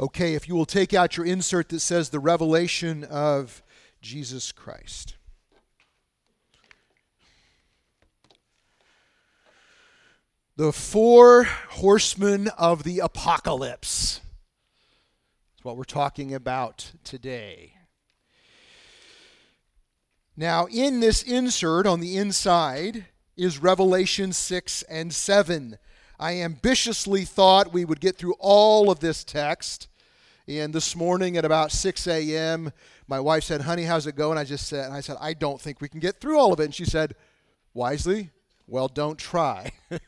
Okay, if you will take out your insert that says the revelation of Jesus Christ. The four horsemen of the apocalypse. That's what we're talking about today. Now, in this insert on the inside is Revelation 6 and 7. I ambitiously thought we would get through all of this text. And this morning at about 6 a.m., my wife said, Honey, how's it going? I just said, and I said, I don't think we can get through all of it. And she said, Wisely, well, don't try.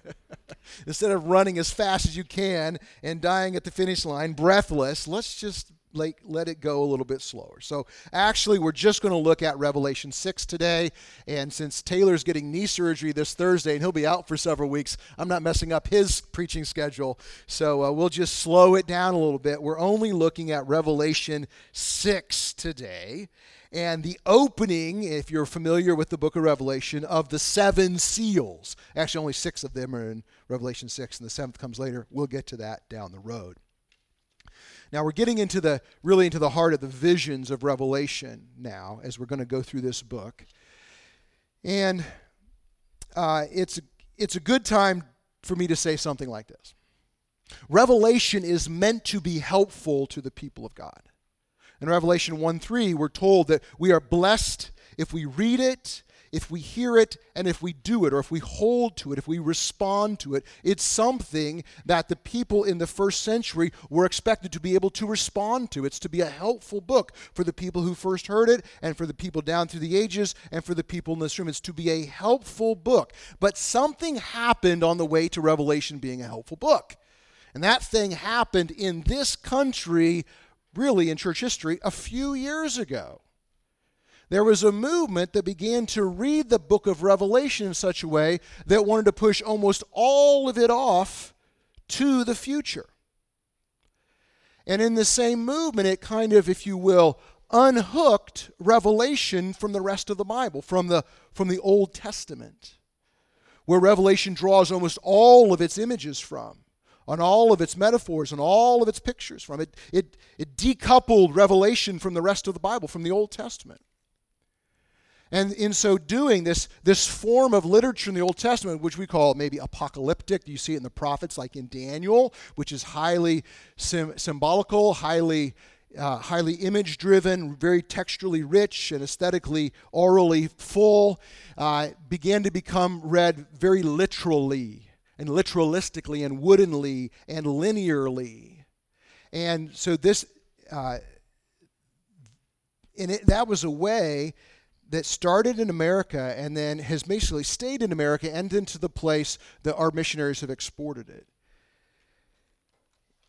Instead of running as fast as you can and dying at the finish line breathless, let's just like let it go a little bit slower. So actually we're just going to look at Revelation 6 today and since Taylor's getting knee surgery this Thursday and he'll be out for several weeks, I'm not messing up his preaching schedule. So uh, we'll just slow it down a little bit. We're only looking at Revelation 6 today and the opening, if you're familiar with the book of Revelation, of the seven seals. Actually, only six of them are in Revelation 6, and the seventh comes later. We'll get to that down the road. Now we're getting into the really into the heart of the visions of Revelation now as we're going to go through this book, and uh, it's it's a good time for me to say something like this. Revelation is meant to be helpful to the people of God. In Revelation 1 3, we're told that we are blessed if we read it, if we hear it, and if we do it, or if we hold to it, if we respond to it. It's something that the people in the first century were expected to be able to respond to. It's to be a helpful book for the people who first heard it, and for the people down through the ages, and for the people in this room. It's to be a helpful book. But something happened on the way to Revelation being a helpful book. And that thing happened in this country really in church history, a few years ago. There was a movement that began to read the book of Revelation in such a way that wanted to push almost all of it off to the future. And in the same movement, it kind of, if you will, unhooked Revelation from the rest of the Bible, from the, from the Old Testament, where Revelation draws almost all of its images from on all of its metaphors and all of its pictures from it. It, it decoupled Revelation from the rest of the Bible, from the Old Testament. And in so doing, this, this form of literature in the Old Testament, which we call maybe apocalyptic, you see it in the prophets, like in Daniel, which is highly sim- symbolical, highly, uh, highly image driven, very texturally rich, and aesthetically, orally full, uh, began to become read very literally and literalistically and woodenly and linearly. And so this, uh, and it, that was a way that started in America and then has basically stayed in America and into the place that our missionaries have exported it.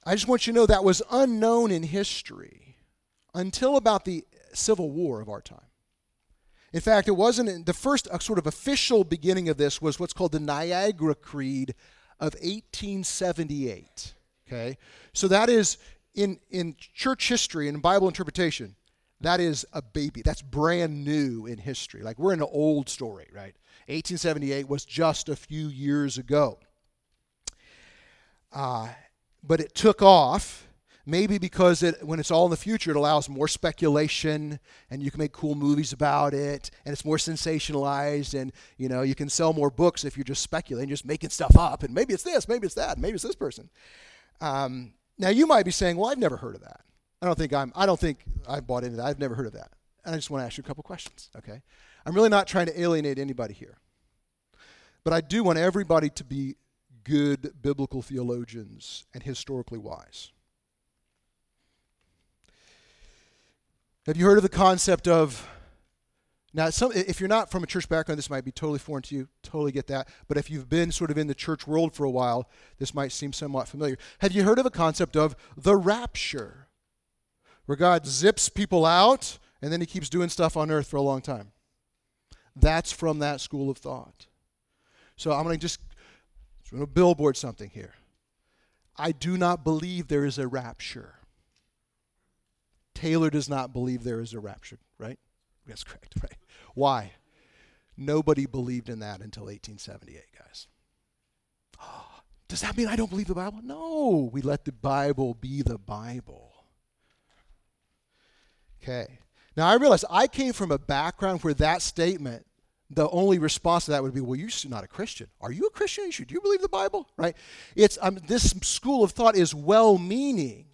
I just want you to know that was unknown in history until about the Civil War of our time. In fact, it wasn't the first uh, sort of official beginning of this was what's called the Niagara Creed of 1878. Okay, so that is in in church history and Bible interpretation. That is a baby. That's brand new in history. Like we're in an old story, right? 1878 was just a few years ago. Uh, but it took off Maybe because it, when it's all in the future, it allows more speculation, and you can make cool movies about it, and it's more sensationalized, and you know you can sell more books if you're just speculating, just making stuff up, and maybe it's this, maybe it's that, maybe it's this person. Um, now you might be saying, "Well, I've never heard of that. I don't think I'm. I don't think I've bought into that. I've never heard of that." And I just want to ask you a couple questions. Okay, I'm really not trying to alienate anybody here, but I do want everybody to be good biblical theologians and historically wise. Have you heard of the concept of now, some, if you're not from a church background, this might be totally foreign to you. Totally get that. But if you've been sort of in the church world for a while, this might seem somewhat familiar. Have you heard of a concept of the rapture, where God zips people out and then he keeps doing stuff on earth for a long time? That's from that school of thought. So I'm going to just just going to billboard something here. I do not believe there is a rapture. Taylor does not believe there is a rapture, right? That's correct, right? Why? Nobody believed in that until 1878, guys. does that mean I don't believe the Bible? No, we let the Bible be the Bible. Okay. Now I realize I came from a background where that statement, the only response to that would be, "Well, you're not a Christian. Are you a Christian? Do you believe the Bible?" Right? It's um, this school of thought is well-meaning,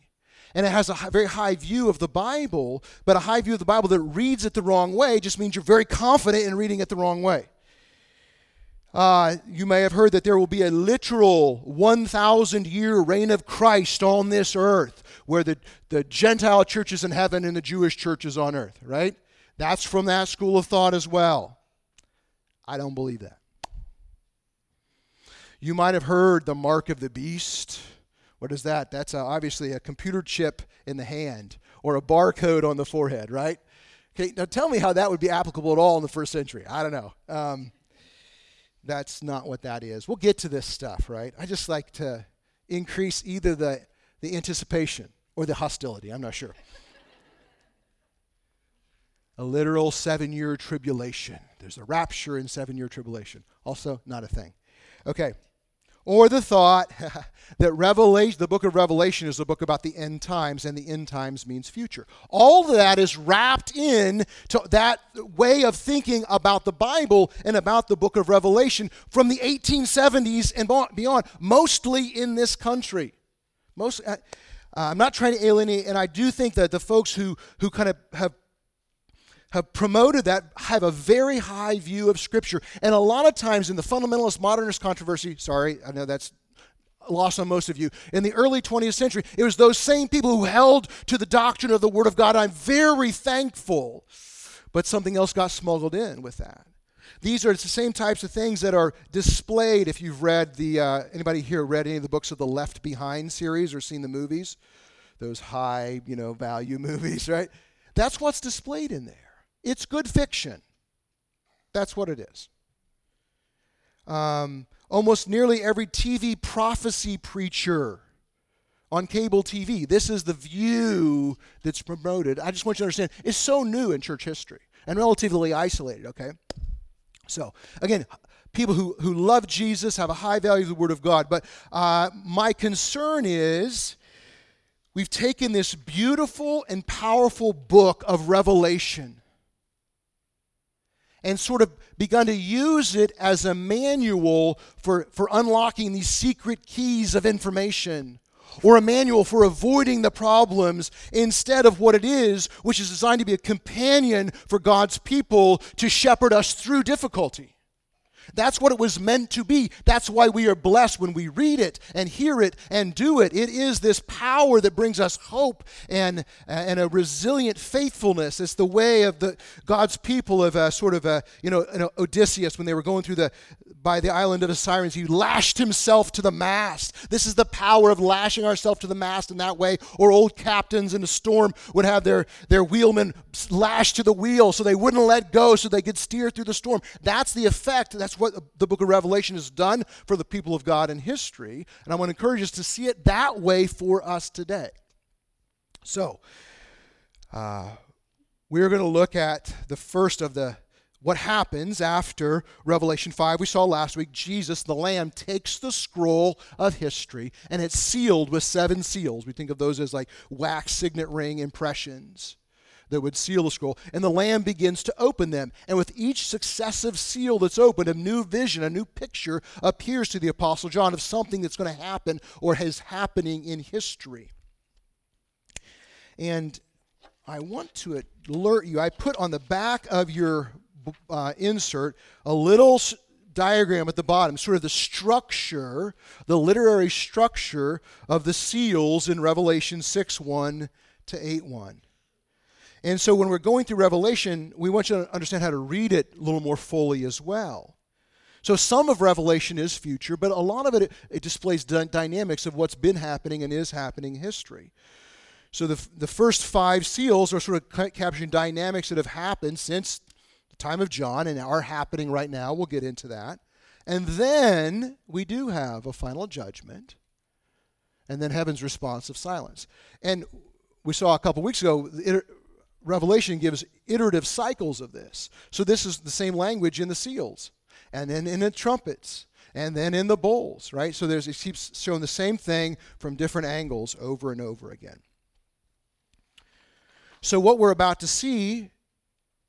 and it has a very high view of the Bible, but a high view of the Bible that reads it the wrong way just means you're very confident in reading it the wrong way. Uh, you may have heard that there will be a literal 1,000 year reign of Christ on this earth, where the, the Gentile churches in heaven and the Jewish churches on earth, right? That's from that school of thought as well. I don't believe that. You might have heard the mark of the beast. What is that? That's a, obviously a computer chip in the hand or a barcode on the forehead, right? Okay, now tell me how that would be applicable at all in the first century. I don't know. Um, that's not what that is. We'll get to this stuff, right? I just like to increase either the, the anticipation or the hostility. I'm not sure. a literal seven year tribulation. There's a rapture in seven year tribulation. Also, not a thing. Okay or the thought that Revelation, the book of Revelation is a book about the end times, and the end times means future. All of that is wrapped in to that way of thinking about the Bible and about the book of Revelation from the 1870s and beyond, mostly in this country. Most, uh, uh, I'm not trying to alienate, and I do think that the folks who, who kind of have have promoted that have a very high view of Scripture. And a lot of times in the fundamentalist modernist controversy, sorry, I know that's lost on most of you, in the early 20th century, it was those same people who held to the doctrine of the Word of God. I'm very thankful. But something else got smuggled in with that. These are the same types of things that are displayed if you've read the, uh, anybody here read any of the books of the Left Behind series or seen the movies? Those high, you know, value movies, right? That's what's displayed in there. It's good fiction. That's what it is. Um, almost nearly every TV prophecy preacher on cable TV, this is the view that's promoted. I just want you to understand it's so new in church history and relatively isolated, okay? So, again, people who, who love Jesus have a high value of the Word of God. But uh, my concern is we've taken this beautiful and powerful book of Revelation and sort of begun to use it as a manual for, for unlocking these secret keys of information or a manual for avoiding the problems instead of what it is, which is designed to be a companion for God's people to shepherd us through difficulty. That's what it was meant to be. That's why we are blessed when we read it and hear it and do it. It is this power that brings us hope and, and a resilient faithfulness. It's the way of the God's people of a sort of a, you know, an Odysseus when they were going through the by the island of the sirens. He lashed himself to the mast. This is the power of lashing ourselves to the mast in that way. Or old captains in a storm would have their, their wheelmen lashed to the wheel so they wouldn't let go so they could steer through the storm. That's the effect. That's what the book of Revelation has done for the people of God in history. And I want to encourage us to see it that way for us today. So, uh, we're going to look at the first of the what happens after Revelation 5. We saw last week Jesus, the Lamb, takes the scroll of history and it's sealed with seven seals. We think of those as like wax signet ring impressions that would seal the scroll. And the Lamb begins to open them. And with each successive seal that's opened, a new vision, a new picture appears to the Apostle John of something that's going to happen or is happening in history. And I want to alert you, I put on the back of your uh, insert a little diagram at the bottom, sort of the structure, the literary structure of the seals in Revelation 6 1 to 8 1. And so when we're going through Revelation, we want you to understand how to read it a little more fully as well. So some of Revelation is future, but a lot of it, it displays dynamics of what's been happening and is happening in history. So the, the first five seals are sort of capturing dynamics that have happened since time of John and are happening right now. We'll get into that. And then we do have a final judgment, and then heaven's response of silence. And we saw a couple weeks ago, Revelation gives iterative cycles of this. So this is the same language in the seals, and then in the trumpets, and then in the bowls, right? So there's it keeps showing the same thing from different angles over and over again. So, what we're about to see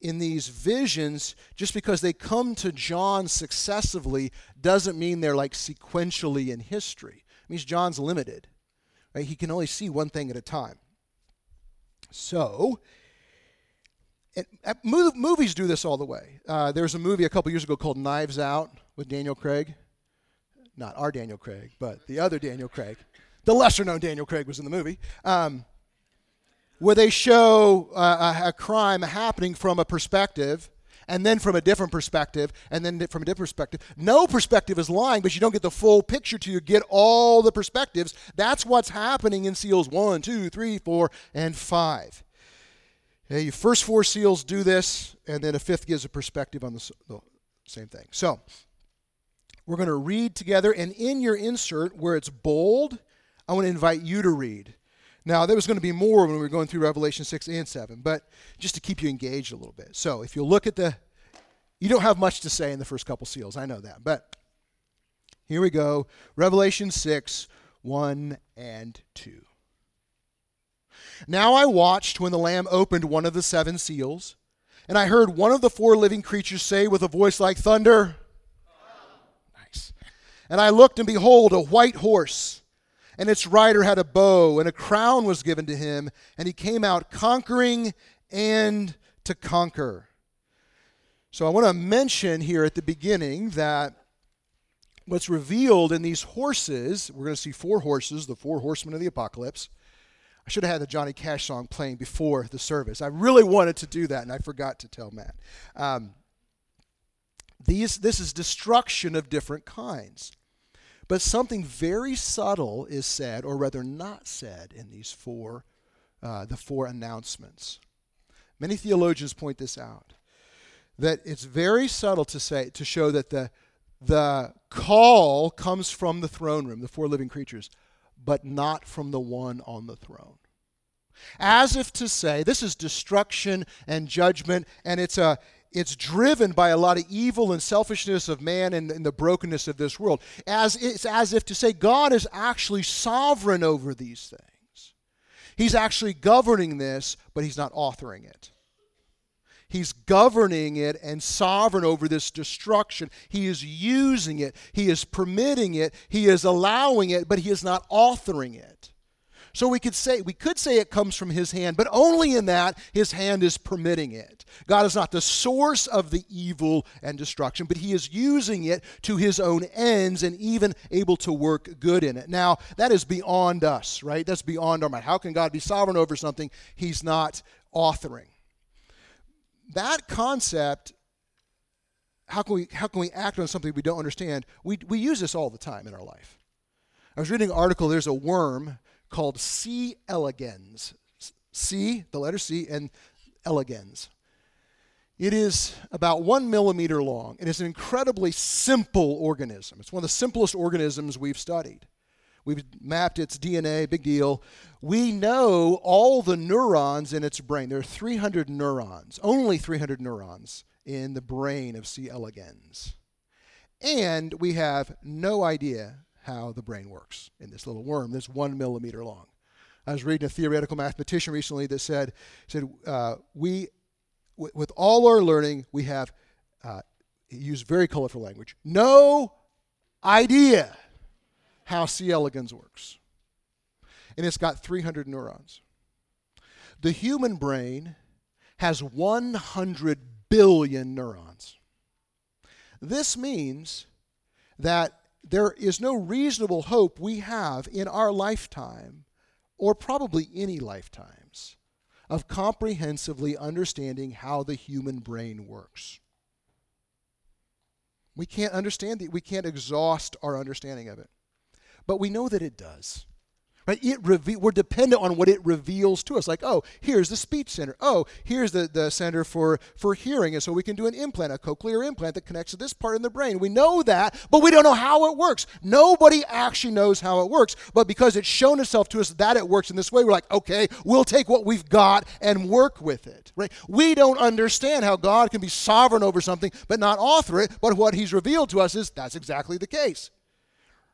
in these visions, just because they come to John successively, doesn't mean they're like sequentially in history. It means John's limited. Right? He can only see one thing at a time. So, it, movies do this all the way. Uh, there was a movie a couple years ago called Knives Out with Daniel Craig. Not our Daniel Craig, but the other Daniel Craig. The lesser known Daniel Craig was in the movie. Um, where they show uh, a, a crime happening from a perspective and then from a different perspective, and then from a different perspective. No perspective is lying, but you don't get the full picture till you get all the perspectives. That's what's happening in seals one, two, three, four, and five. Okay, your first four seals do this, and then a fifth gives a perspective on the, the same thing. So, we're going to read together, and in your insert where it's bold, I want to invite you to read. Now, there was going to be more when we were going through Revelation 6 and 7, but just to keep you engaged a little bit. So, if you look at the, you don't have much to say in the first couple seals, I know that, but here we go Revelation 6 1 and 2. Now I watched when the Lamb opened one of the seven seals, and I heard one of the four living creatures say with a voice like thunder, Nice. And I looked, and behold, a white horse and its rider had a bow, and a crown was given to him, and he came out conquering and to conquer. So I want to mention here at the beginning that what's revealed in these horses, we're going to see four horses, the four horsemen of the apocalypse. I should have had the Johnny Cash song playing before the service. I really wanted to do that, and I forgot to tell Matt. Um, these, this is destruction of different kinds. But something very subtle is said, or rather not said, in these four, uh, the four announcements. Many theologians point this out. That it's very subtle to say to show that the the call comes from the throne room, the four living creatures, but not from the one on the throne. As if to say, this is destruction and judgment, and it's a it's driven by a lot of evil and selfishness of man and, and, the brokenness of this world. As it's as if to say God is actually sovereign over these things. He's actually governing this, but he's not authoring it. He's governing it and sovereign over this destruction. He is using it. He is permitting it. He is allowing it, but he is not authoring it. So we could say we could say it comes from his hand, but only in that his hand is permitting it. God is not the source of the evil and destruction, but he is using it to his own ends and even able to work good in it. Now, that is beyond us, right? That's beyond our mind. How can God be sovereign over something he's not authoring? That concept how can we how can we act on something we don't understand? We we use this all the time in our life. I was reading an article. There's a worm called C. elegans. C, the letter C, and elegans. It is about one millimeter long. It is an incredibly simple organism. It's one of the simplest organisms we've studied. We've mapped its DNA, big deal. We know all the neurons in its brain. There are 300 neurons, only 300 neurons in the brain of C. elegans. And we have no idea how the brain works in this little worm that's one millimeter long. I was reading a theoretical mathematician recently that said, said uh, we, with all our learning, we have, uh, he used very colorful language, no idea how C. elegans works. And it's got 300 neurons. The human brain has 100 billion neurons. This means that there is no reasonable hope we have in our lifetime, or probably any lifetimes, of comprehensively understanding how the human brain works. We can't understand we can't exhaust our understanding of it. But we know that it does. Right? It reve- we're dependent on what it reveals to us. Like, oh, here's the speech center. Oh, here's the, the center for, for hearing. And so we can do an implant, a cochlear implant that connects to this part in the brain. We know that, but we don't know how it works. Nobody actually knows how it works. But because it's shown itself to us that it works in this way, we're like, okay, we'll take what we've got and work with it. Right? We don't understand how God can be sovereign over something but not author it, but what He's revealed to us is that's exactly the case.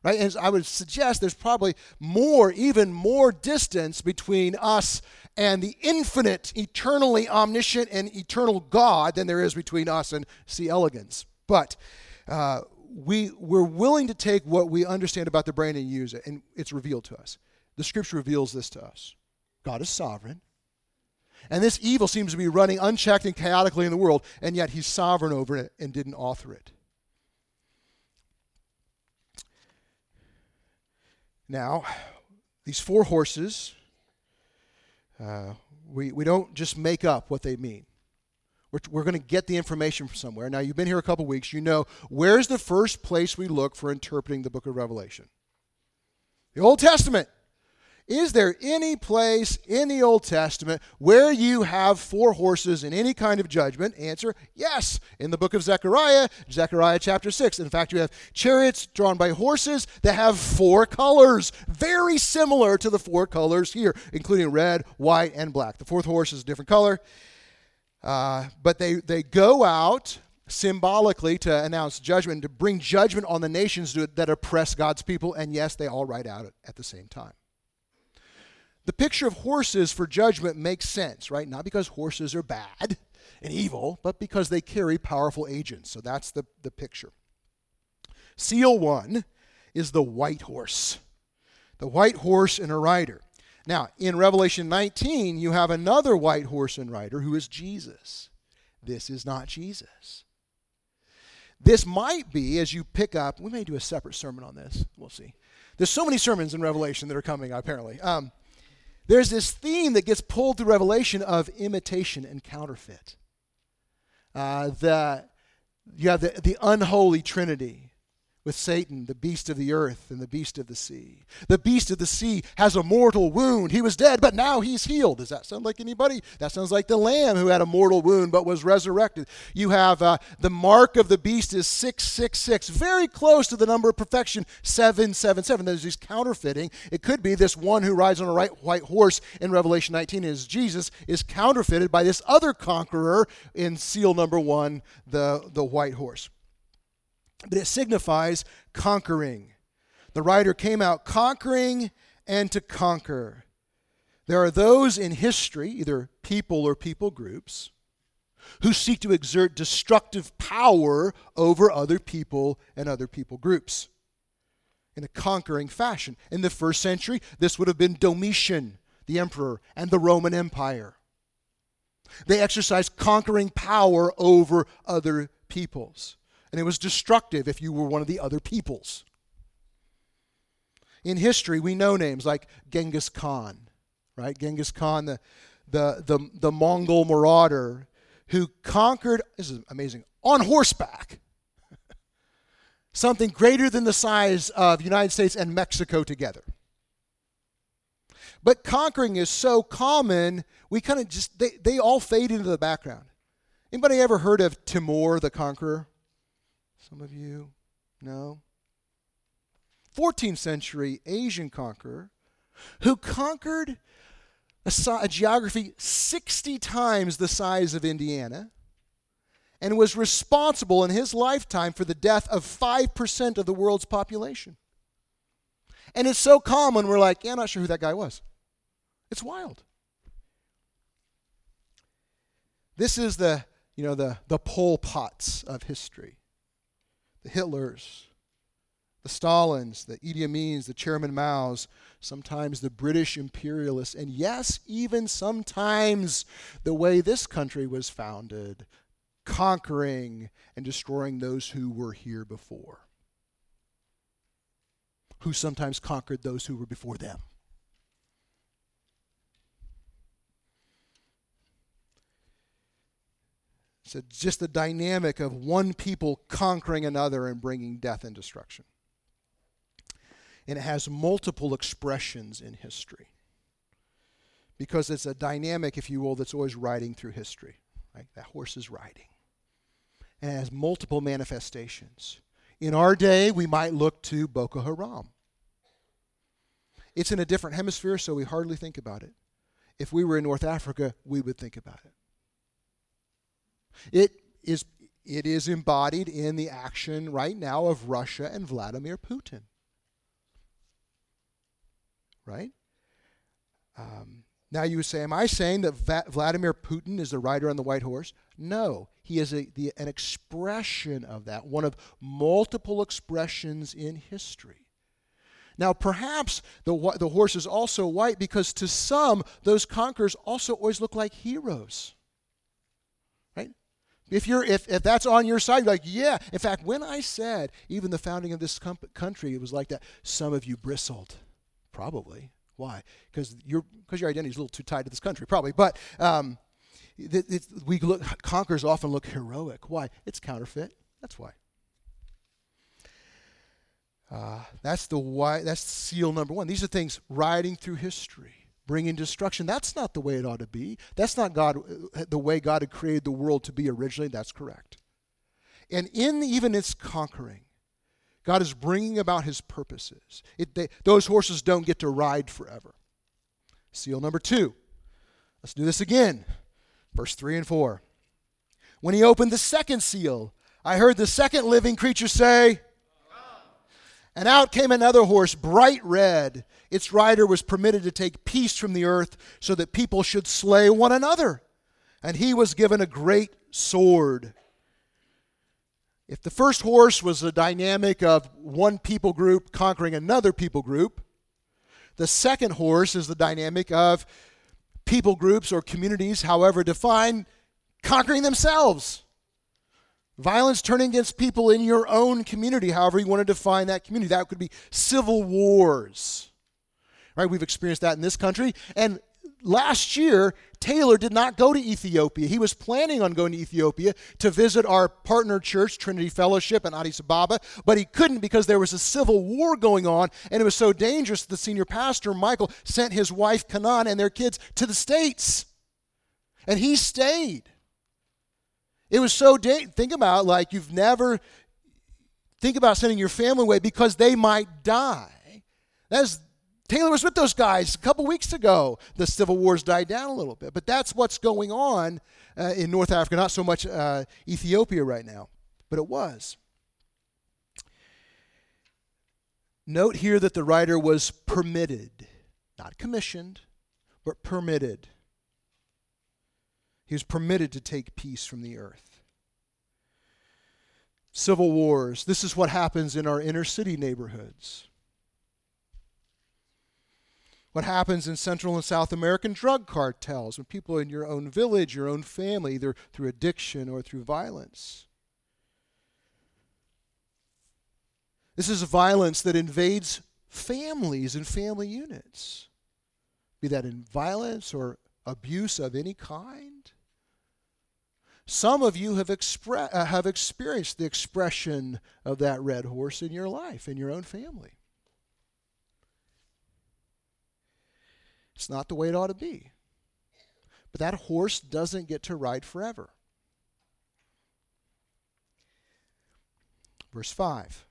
Right? And I would suggest there's probably more, even more distance between us and the infinite, eternally omniscient, and eternal God than there is between us and C. elegans. But uh, we, we're willing to take what we understand about the brain and use it, and it's revealed to us. The scripture reveals this to us God is sovereign. And this evil seems to be running unchecked and chaotically in the world, and yet he's sovereign over it and didn't author it. Now, these four horses, uh, we, we don't just make up what they mean. We're, we're going to get the information from somewhere. Now, you've been here a couple weeks. You know, where's the first place we look for interpreting the book of Revelation? The Old Testament. Is there any place in the Old Testament where you have four horses in any kind of judgment? Answer yes. In the book of Zechariah, Zechariah chapter 6. In fact, you have chariots drawn by horses that have four colors, very similar to the four colors here, including red, white, and black. The fourth horse is a different color. Uh, but they, they go out symbolically to announce judgment, to bring judgment on the nations that oppress God's people, and yes, they all ride out at the same time. The picture of horses for judgment makes sense, right? Not because horses are bad and evil, but because they carry powerful agents. So that's the, the picture. Seal one is the white horse. The white horse and a rider. Now, in Revelation 19, you have another white horse and rider who is Jesus. This is not Jesus. This might be, as you pick up, we may do a separate sermon on this. We'll see. There's so many sermons in Revelation that are coming, apparently. Um, there's this theme that gets pulled through Revelation of imitation and counterfeit. Uh, the, you have the, the unholy trinity with Satan, the beast of the earth and the beast of the sea. The beast of the sea has a mortal wound. He was dead, but now he's healed. Does that sound like anybody? That sounds like the lamb who had a mortal wound but was resurrected. You have uh, the mark of the beast is 666, very close to the number of perfection, 777. There's these counterfeiting. It could be this one who rides on a right, white horse in Revelation 19 is Jesus, is counterfeited by this other conqueror in seal number one, the, the white horse but it signifies conquering. The writer came out conquering and to conquer. There are those in history, either people or people groups, who seek to exert destructive power over other people and other people groups in a conquering fashion. In the first century, this would have been Domitian, the emperor, and the Roman Empire. They exercised conquering power over other peoples and it was destructive if you were one of the other peoples. In history, we know names like Genghis Khan, right? Genghis Khan, the, the, the, the Mongol marauder who conquered, this is amazing, on horseback. Something greater than the size of United States and Mexico together. But conquering is so common, we kind of just, they, they all fade into the background. Anybody ever heard of Timur the Conqueror? Some of you know. 14th century Asian conqueror who conquered a, a, geography 60 times the size of Indiana and was responsible in his lifetime for the death of 5% of the world's population. And it's so common, we're like, yeah, I'm not sure who that guy was. It's wild. This is the, you know, the, the Pol Pots of history the Hitlers, the Stalins, the Idi Amins, the Chairman Maos, sometimes the British imperialists, and yes, even sometimes the way this country was founded, conquering and destroying those who were here before, who sometimes conquered those who were before them. So just the dynamic of one people conquering another and bringing death and destruction. And it has multiple expressions in history. Because it's a dynamic, if you will, that's always riding through history. Right? That horse is riding. And it has multiple manifestations. In our day, we might look to Boko Haram. It's in a different hemisphere, so we hardly think about it. If we were in North Africa, we would think about it. It is, it is embodied in the action right now of Russia and Vladimir Putin. right? Um, now you would say, am I saying that Va- Vladimir Putin is the rider on the white horse? No, he is a, the, an expression of that, one of multiple expressions in history. Now, perhaps the, the horse is also white because to some, those conquerors also always look like heroes. If, you're, if, if that's on your side, you're like, yeah. In fact, when I said even the founding of this country, it was like that, some of you bristled. Probably. Why? Because your your identity is a little too tied to this country, probably. But um, it, it, we look conquerors often look heroic. Why? It's counterfeit. That's why. Uh, that's the why. That's seal number one. These are things riding through history, bringing destruction. That's not the way it ought to be. That's not God. The way God had created the world to be originally. That's correct. And in even its conquering, God is bringing about his purposes. It, they, those horses don't get to ride forever. Seal number two. Let's do this again. Verse 3 and 4. When he opened the second seal, I heard the second living creature say, and out came another horse, bright red. Its rider was permitted to take peace from the earth so that people should slay one another. And he was given a great sword. If the first horse was a dynamic of one people group conquering another people group, the second horse is the dynamic of people groups or communities, however defined, conquering themselves. Violence turning against people in your own community, however you want to define that community. That could be civil wars. Right? We've experienced that in this country. And last year, Taylor did not go to Ethiopia. He was planning on going to Ethiopia to visit our partner church, Trinity Fellowship in Addis Ababa, but he couldn't because there was a civil war going on, and it was so dangerous the senior pastor, Michael, sent his wife, Kanan, and their kids to the States. And he stayed. It was so da- think about like you've never think about sending your family away because they might die. That's Taylor was with those guys a couple weeks ago. The civil wars died down a little bit, but that's what's going on uh, in North Africa. Not so much uh, Ethiopia right now, but it was. Note here that the writer was permitted, not commissioned, but permitted. He was permitted to take peace from the earth. Civil wars. This is what happens in our inner city neighborhoods what happens in Central and South American drug cartels when people in your own village, your own family, either through addiction or through violence. This is violence that invades families and family units, be that in violence or abuse of any kind. Some of you have, expre- uh, have experienced the expression of that red horse in your life, in your own family. It's not the way it ought to be. But that horse doesn't get to ride forever. Verse 5.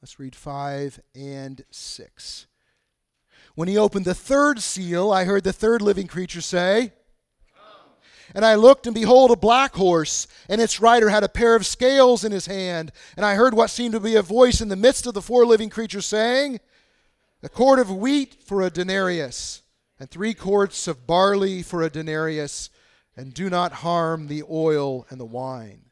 Let's read 5 and 6. When he opened the third seal, I heard the third living creature say, and I looked, and behold, a black horse, and its rider had a pair of scales in his hand. And I heard what seemed to be a voice in the midst of the four living creatures saying, A quart of wheat for a denarius, and three quarts of barley for a denarius, and do not harm the oil and the wine.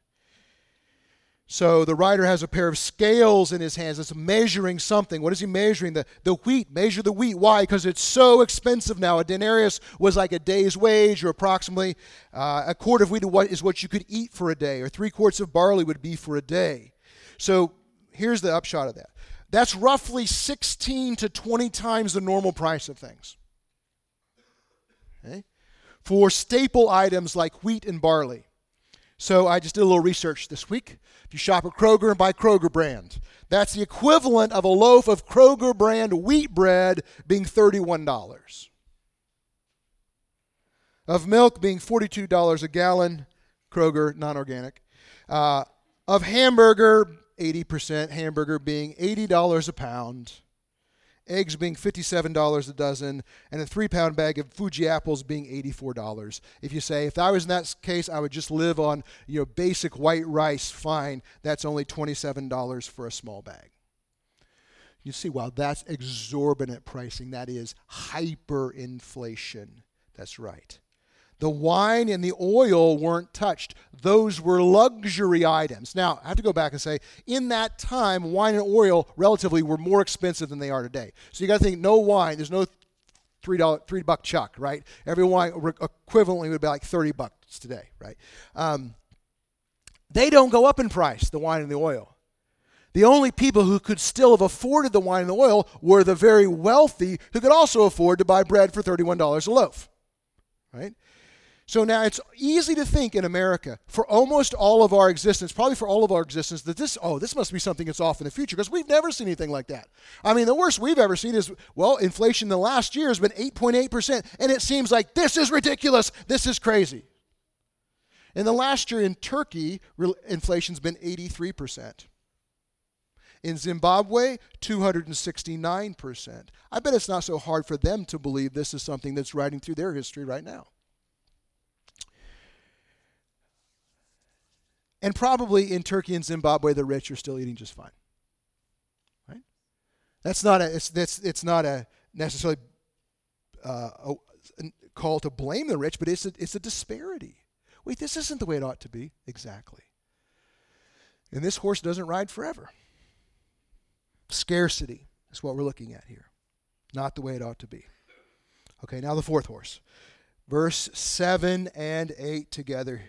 So the writer has a pair of scales in his hands. It's measuring something. What is he measuring? The, the wheat. Measure the wheat. Why? Because it's so expensive now. A denarius was like a day's wage, or approximately uh, a quart of wheat is what you could eat for a day, or three quarts of barley would be for a day. So here's the upshot of that. That's roughly 16 to 20 times the normal price of things okay, for staple items like wheat and barley. So I just did a little research this week. If you shop at Kroger and buy Kroger brand, that's the equivalent of a loaf of Kroger brand wheat bread being $31. Of milk being $42 a gallon, Kroger, non organic. Uh, of hamburger, 80% hamburger being $80 a pound eggs being $57 a dozen, and a three pound bag of Fuji apples being $84. If you say, if I was in that case, I would just live on you know, basic white rice, fine, that's only $27 for a small bag. You see, wow, that's exorbitant pricing. That is hyperinflation. That's right. The wine and the oil weren't touched. Those were luxury items. Now, I have to go back and say, in that time, wine and oil relatively were more expensive than they are today. So you got to think no wine, there's no three dollar three buck chuck, right? Every wine equivalently would be like 30 bucks today, right? Um, they don't go up in price, the wine and the oil. The only people who could still have afforded the wine and the oil were the very wealthy who could also afford to buy bread for $31 a loaf. Right? So now it's easy to think in America, for almost all of our existence, probably for all of our existence, that this, oh, this must be something that's off in the future because we've never seen anything like that. I mean, the worst we've ever seen is, well, inflation in the last year has been 8.8%, and it seems like this is ridiculous. This is crazy. In the last year in Turkey, inflation's been 83%. In Zimbabwe, 269%. I bet it's not so hard for them to believe this is something that's riding through their history right now. And probably in Turkey and Zimbabwe, the rich are still eating just fine. Right? That's not a. It's that's it's not a necessarily uh, a, call to blame the rich, but it's a, it's a disparity. Wait, this isn't the way it ought to be. Exactly. And this horse doesn't ride forever. Scarcity is what we're looking at here. Not the way it ought to be. Okay, now the fourth horse. Verse 7 and 8 together.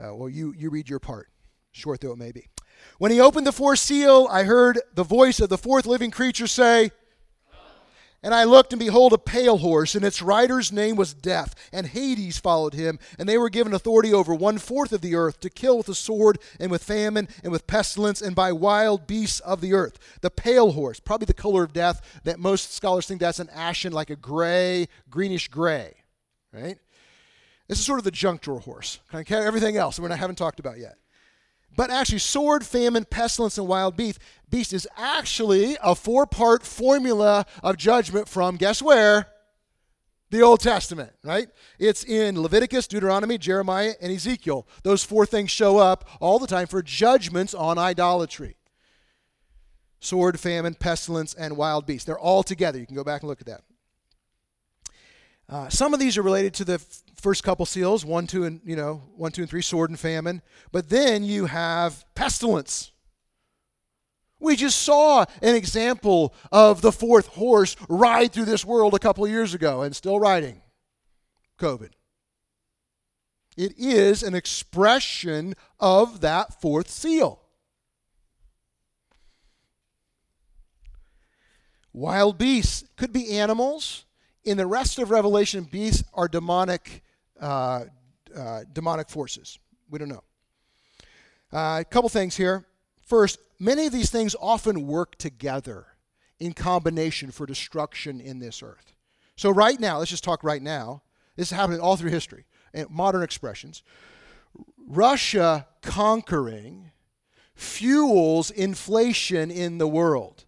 Uh, well, you, you read your part, short though it may be. When he opened the fourth seal, I heard the voice of the fourth living creature say, and I looked, and behold, a pale horse, and its rider's name was Death, and Hades followed him, and they were given authority over one fourth of the earth to kill with the sword, and with famine, and with pestilence, and by wild beasts of the earth. The pale horse, probably the color of death, that most scholars think that's an ashen, like a gray, greenish gray, right? This is sort of the junk drawer horse. Of everything else we haven't talked about yet. But actually, sword, famine, pestilence, and wild beast, beast is actually a four part formula of judgment from guess where? The Old Testament, right? It's in Leviticus, Deuteronomy, Jeremiah, and Ezekiel. Those four things show up all the time for judgments on idolatry sword, famine, pestilence, and wild beast. They're all together. You can go back and look at that. Uh, some of these are related to the f- first couple seals, one, two, and you know, one, two, and three, sword and famine. But then you have pestilence. We just saw an example of the fourth horse ride through this world a couple years ago and still riding COVID. It is an expression of that fourth seal. Wild beasts could be animals, in the rest of Revelation, beasts are demonic, uh, uh, demonic forces. We don't know. Uh, a couple things here. First, many of these things often work together in combination for destruction in this earth. So, right now, let's just talk right now. This is happening all through history, and modern expressions. Russia conquering fuels inflation in the world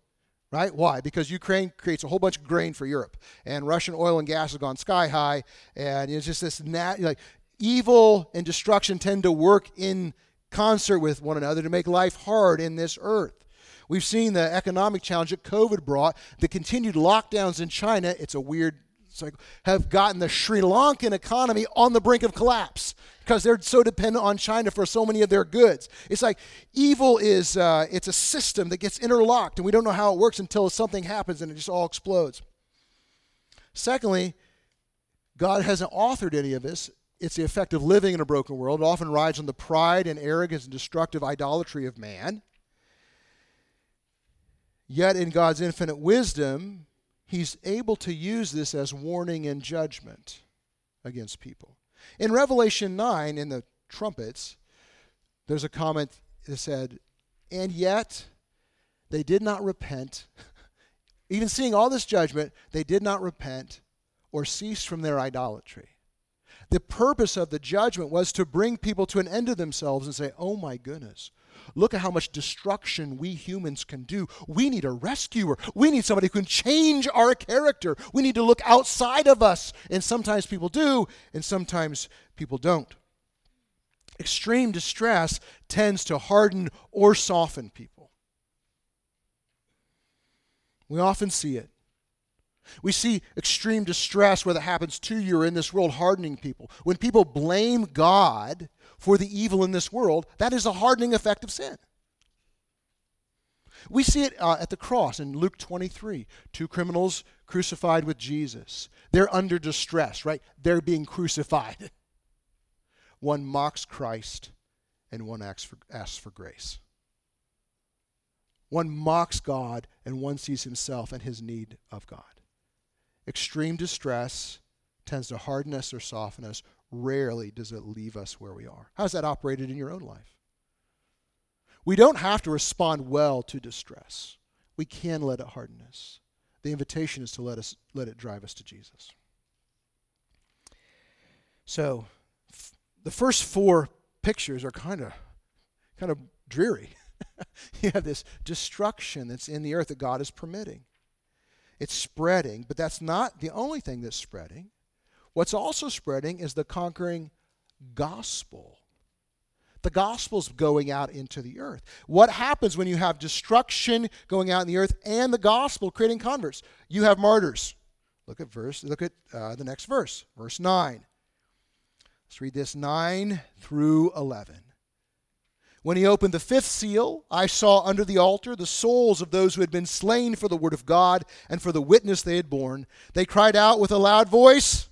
right? Why? Because Ukraine creates a whole bunch of grain for Europe, and Russian oil and gas has gone sky high, and it's just this nat- like evil and destruction tend to work in concert with one another to make life hard in this earth. We've seen the economic challenge that COVID brought, the continued lockdowns in China. It's a weird cycle, have gotten the Sri Lankan economy on the brink of collapse because they're so dependent on China for so many of their goods. It's like evil is uh, it's a system that gets interlocked, and we don't know how it works until something happens and it just all explodes. Secondly, God hasn't authored any of this. It's the effect of living in a broken world. It often rides on the pride and arrogance and destructive idolatry of man. Yet, in God's infinite wisdom, He's able to use this as warning and judgment against people. In Revelation 9, in the trumpets, there's a comment that said, And yet they did not repent. Even seeing all this judgment, they did not repent or cease from their idolatry. The purpose of the judgment was to bring people to an end of themselves and say, Oh my goodness, Look at how much destruction we humans can do. We need a rescuer. We need somebody who can change our character. We need to look outside of us. And sometimes people do, and sometimes people don't. Extreme distress tends to harden or soften people. We often see it. We see extreme distress where that happens to you or in this world, hardening people. When people blame God for the evil in this world, that is a hardening effect of sin. We see it uh, at the cross in Luke 23. Two criminals crucified with Jesus. They're under distress, right? They're being crucified. One mocks Christ and one asks for, asks for grace. One mocks God and one sees himself and his need of God. Extreme distress tends to harden us or soften us. Rarely does it leave us where we are. How's that operated in your own life? We don't have to respond well to distress. We can let it harden us. The invitation is to let us let it drive us to Jesus. So, f- the first four pictures are kind of kind of dreary. you have this destruction that's in the earth that God is permitting. It's spreading, but that's not the only thing that's spreading. What's also spreading is the conquering gospel. The gospel's going out into the earth. What happens when you have destruction going out in the earth and the gospel creating converts? You have martyrs. Look at verse. Look at uh, the next verse, verse nine. Let's read this 9 through 11. When he opened the fifth seal, I saw under the altar the souls of those who had been slain for the word of God and for the witness they had borne. They cried out with a loud voice,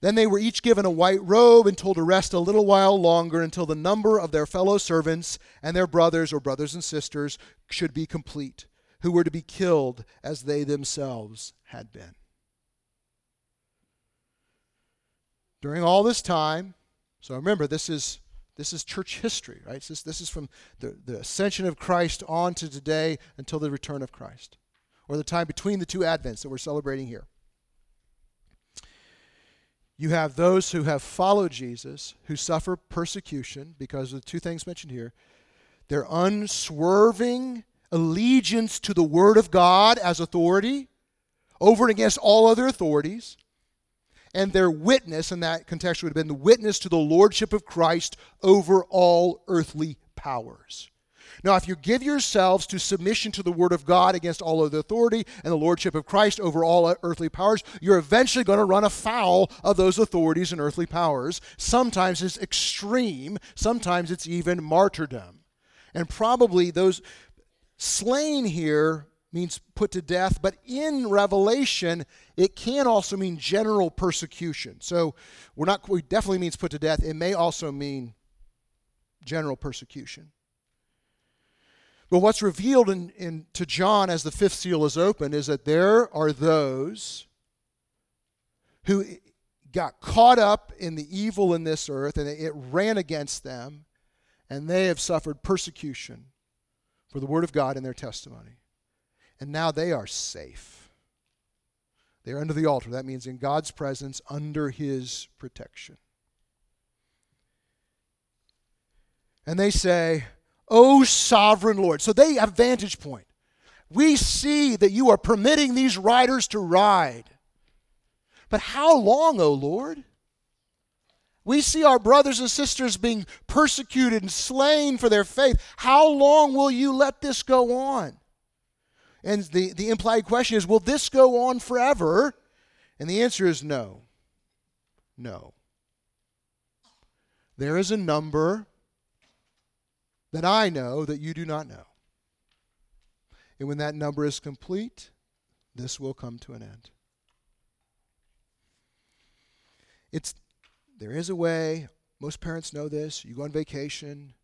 Then they were each given a white robe and told to rest a little while longer until the number of their fellow servants and their brothers or brothers and sisters should be complete, who were to be killed as they themselves had been. During all this time, so remember this is this is church history, right? This, this is from the, the ascension of Christ on to today until the return of Christ, or the time between the two advents that we're celebrating here. You have those who have followed Jesus who suffer persecution because of the two things mentioned here their unswerving allegiance to the Word of God as authority over and against all other authorities, and their witness, in that context would have been the witness to the Lordship of Christ over all earthly powers. Now, if you give yourselves to submission to the Word of God against all other authority and the Lordship of Christ over all earthly powers, you're eventually going to run afoul of those authorities and earthly powers. Sometimes it's extreme, sometimes it's even martyrdom. And probably those slain here means put to death, but in Revelation, it can also mean general persecution. So we're not, it definitely means put to death. It may also mean general persecution. But what's revealed in, in, to John as the fifth seal is opened is that there are those who got caught up in the evil in this earth and it ran against them, and they have suffered persecution for the word of God and their testimony. And now they are safe. They are under the altar. That means in God's presence, under his protection. And they say, O sovereign Lord. So they have vantage point. We see that you are permitting these riders to ride. But how long, O Lord? We see our brothers and sisters being persecuted and slain for their faith. How long will you let this go on? And the, the implied question is will this go on forever? And the answer is no. No. There is a number that I know that you do not know. And when that number is complete, this will come to an end. It's there is a way. Most parents know this. You go on vacation.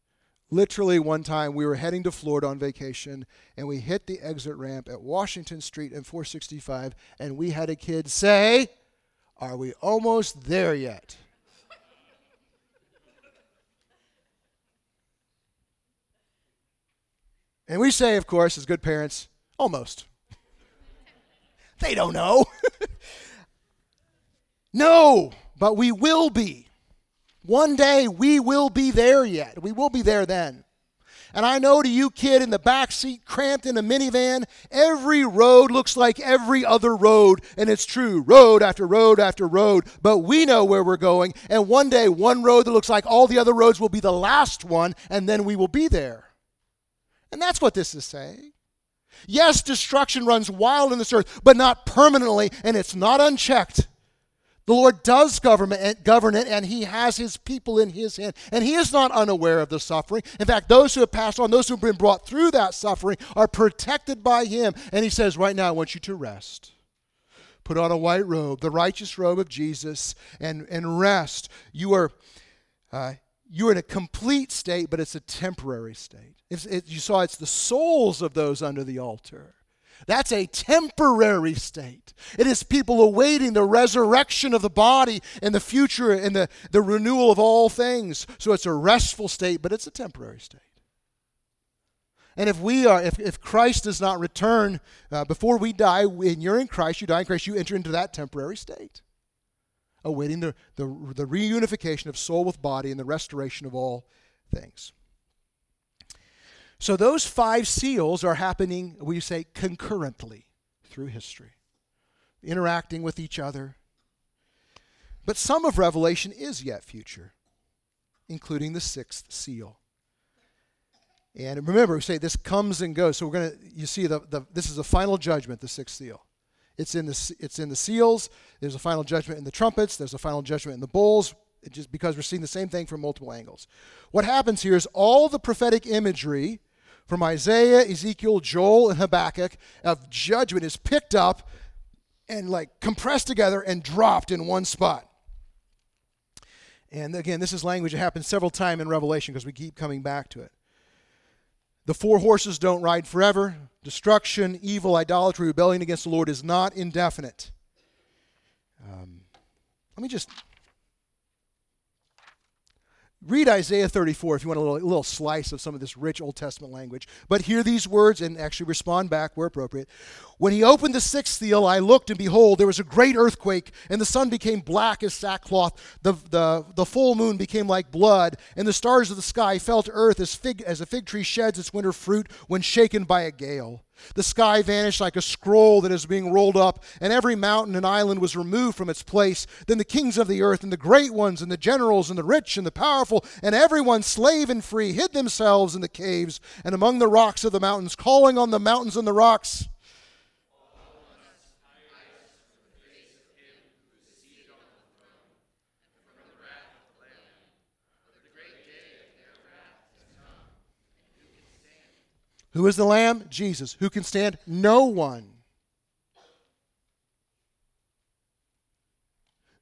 Literally, one time we were heading to Florida on vacation, and we hit the exit ramp at Washington Street and 465, and we had a kid say, Are we almost there yet? And we say, of course, as good parents, almost. they don't know. no, but we will be. One day we will be there yet. We will be there then. And I know to you, kid, in the back seat, cramped in a minivan, every road looks like every other road. And it's true, road after road after road. But we know where we're going. And one day, one road that looks like all the other roads will be the last one, and then we will be there. And that's what this is saying. Yes, destruction runs wild in this earth, but not permanently, and it's not unchecked. The Lord does govern it, govern it, and He has His people in His hand. And He is not unaware of the suffering. In fact, those who have passed on, those who have been brought through that suffering, are protected by Him. And He says, Right now, I want you to rest. Put on a white robe, the righteous robe of Jesus, and, and rest. You are. Uh, you're in a complete state, but it's a temporary state. It, you saw it's the souls of those under the altar. That's a temporary state. It is people awaiting the resurrection of the body and the future and the, the renewal of all things. So it's a restful state, but it's a temporary state. And if we are, if, if Christ does not return uh, before we die, and you're in Christ, you die in Christ, you enter into that temporary state, awaiting the, the, the reunification of soul with body and the restoration of all things. So those five seals are happening, we say, concurrently through history, interacting with each other. But some of Revelation is yet future, including the sixth seal. And remember, we say this comes and goes. So we're to, you see, the, the, this is the final judgment, the sixth seal. It's in, the, it's in the seals. There's a final judgment in the trumpets. There's a final judgment in the bowls just because we're seeing the same thing from multiple angles. What happens here is all the prophetic imagery from Isaiah, Ezekiel, Joel, and Habakkuk of judgment is picked up and like compressed together and dropped in one spot. And again, this is language that happens several times in Revelation because we keep coming back to it. The four horses don't ride forever. Destruction, evil, idolatry, rebellion against the Lord is not indefinite. Um, let me just Read Isaiah 34 if you want a little, a little, slice of some of this rich Old Testament language. But hear these words and actually respond back where appropriate. When he opened the sixth seal, I looked, and behold, there was a great earthquake, and the sun became black as sackcloth. The, the, the full moon became like blood, and the stars of the sky fell to earth as, fig, as a fig tree sheds its winter fruit when shaken by a gale. The sky vanished like a scroll that is being rolled up, and every mountain and island was removed from its place. Then the kings of the earth, and the great ones, and the generals, and the rich, and the powerful, and everyone, slave and free, hid themselves in the caves and among the rocks of the mountains, calling on the mountains and the rocks. Who is the Lamb? Jesus. Who can stand? No one.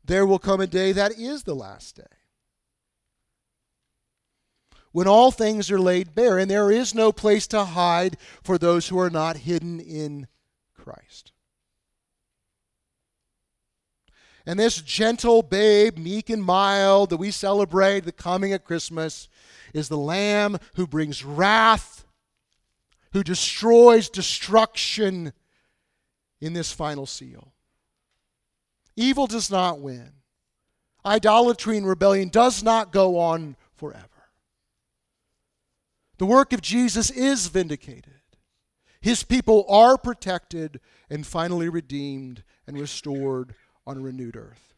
There will come a day that is the last day. When all things are laid bare, and there is no place to hide for those who are not hidden in Christ. And this gentle babe, meek and mild, that we celebrate the coming of Christmas, is the Lamb who brings wrath who destroys destruction in this final seal. Evil does not win. Idolatry and rebellion does not go on forever. The work of Jesus is vindicated. His people are protected and finally redeemed and restored on a renewed earth.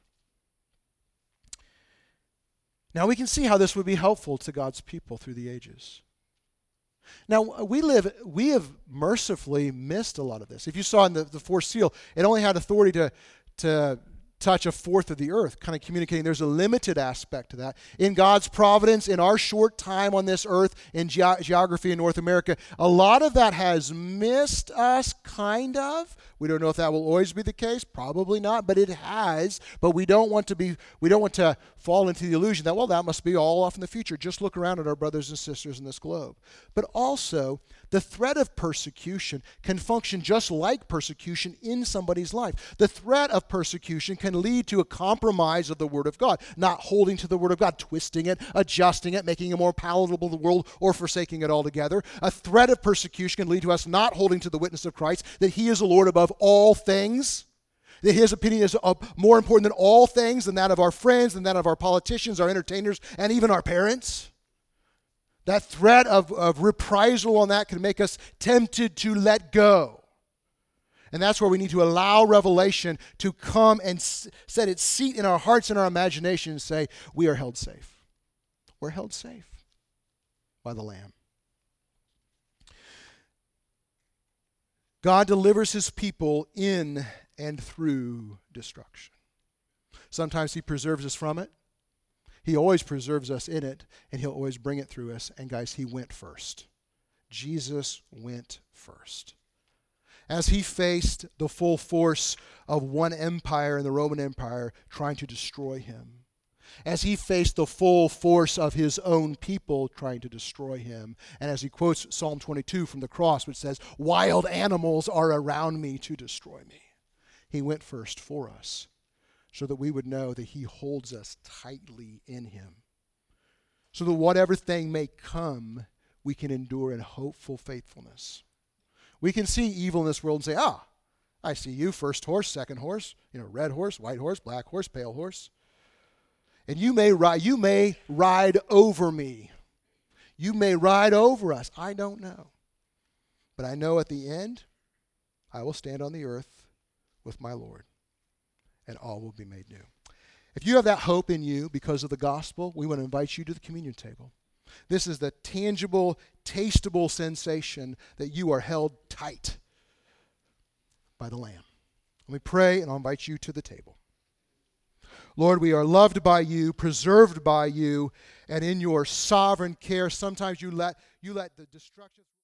Now we can see how this would be helpful to God's people through the ages. Now uh, we live we have mercifully missed a lot of this. If you saw in the, the fourth seal, it only had authority to to touch a fourth of the earth, kind of communicating there's a limited aspect to that. In God's providence, in our short time on this earth, in ge- geography in North America, a lot of that has missed us, kind of. We don't know if that will always be the case. Probably not, but it has. But we don't want to be. We don't want to fall into the illusion that well, that must be all off in the future. Just look around at our brothers and sisters in this globe. But also, the threat of persecution can function just like persecution in somebody's life. The threat of persecution can lead to a compromise of the Word of God, not holding to the Word of God, twisting it, adjusting it, making it more palatable to the world, or forsaking it altogether. A threat of persecution can lead to us not holding to the witness of Christ, that He is the Lord above all things that his opinion is uh, more important than all things, than that of our friends, than that of our politicians, our entertainers, and even our parents. That threat of, of reprisal on that can make us tempted to let go. And that's where we need to allow revelation to come and s- set its seat in our hearts and our imagination and say, We are held safe. We're held safe by the Lamb. God delivers his people in and through destruction. Sometimes he preserves us from it. He always preserves us in it, and He'll always bring it through us. And guys, He went first. Jesus went first. As He faced the full force of one empire in the Roman Empire trying to destroy Him, as He faced the full force of His own people trying to destroy Him, and as He quotes Psalm 22 from the cross, which says, Wild animals are around me to destroy me. He went first for us so that we would know that He holds us tightly in Him. So that whatever thing may come, we can endure in hopeful faithfulness. We can see evil in this world and say, ah, I see you, first horse, second horse, you know, red horse, white horse, black horse, pale horse. And you may ride, you may ride over me. You may ride over us. I don't know. But I know at the end, I will stand on the earth with my Lord and all will be made new. If you have that hope in you because of the gospel, we want to invite you to the communion table. This is the tangible, tastable sensation that you are held tight by the Lamb. Let me pray, and I'll invite you to the table. Lord, we are loved by you, preserved by you, and in your sovereign care, sometimes you let, you let the destruction.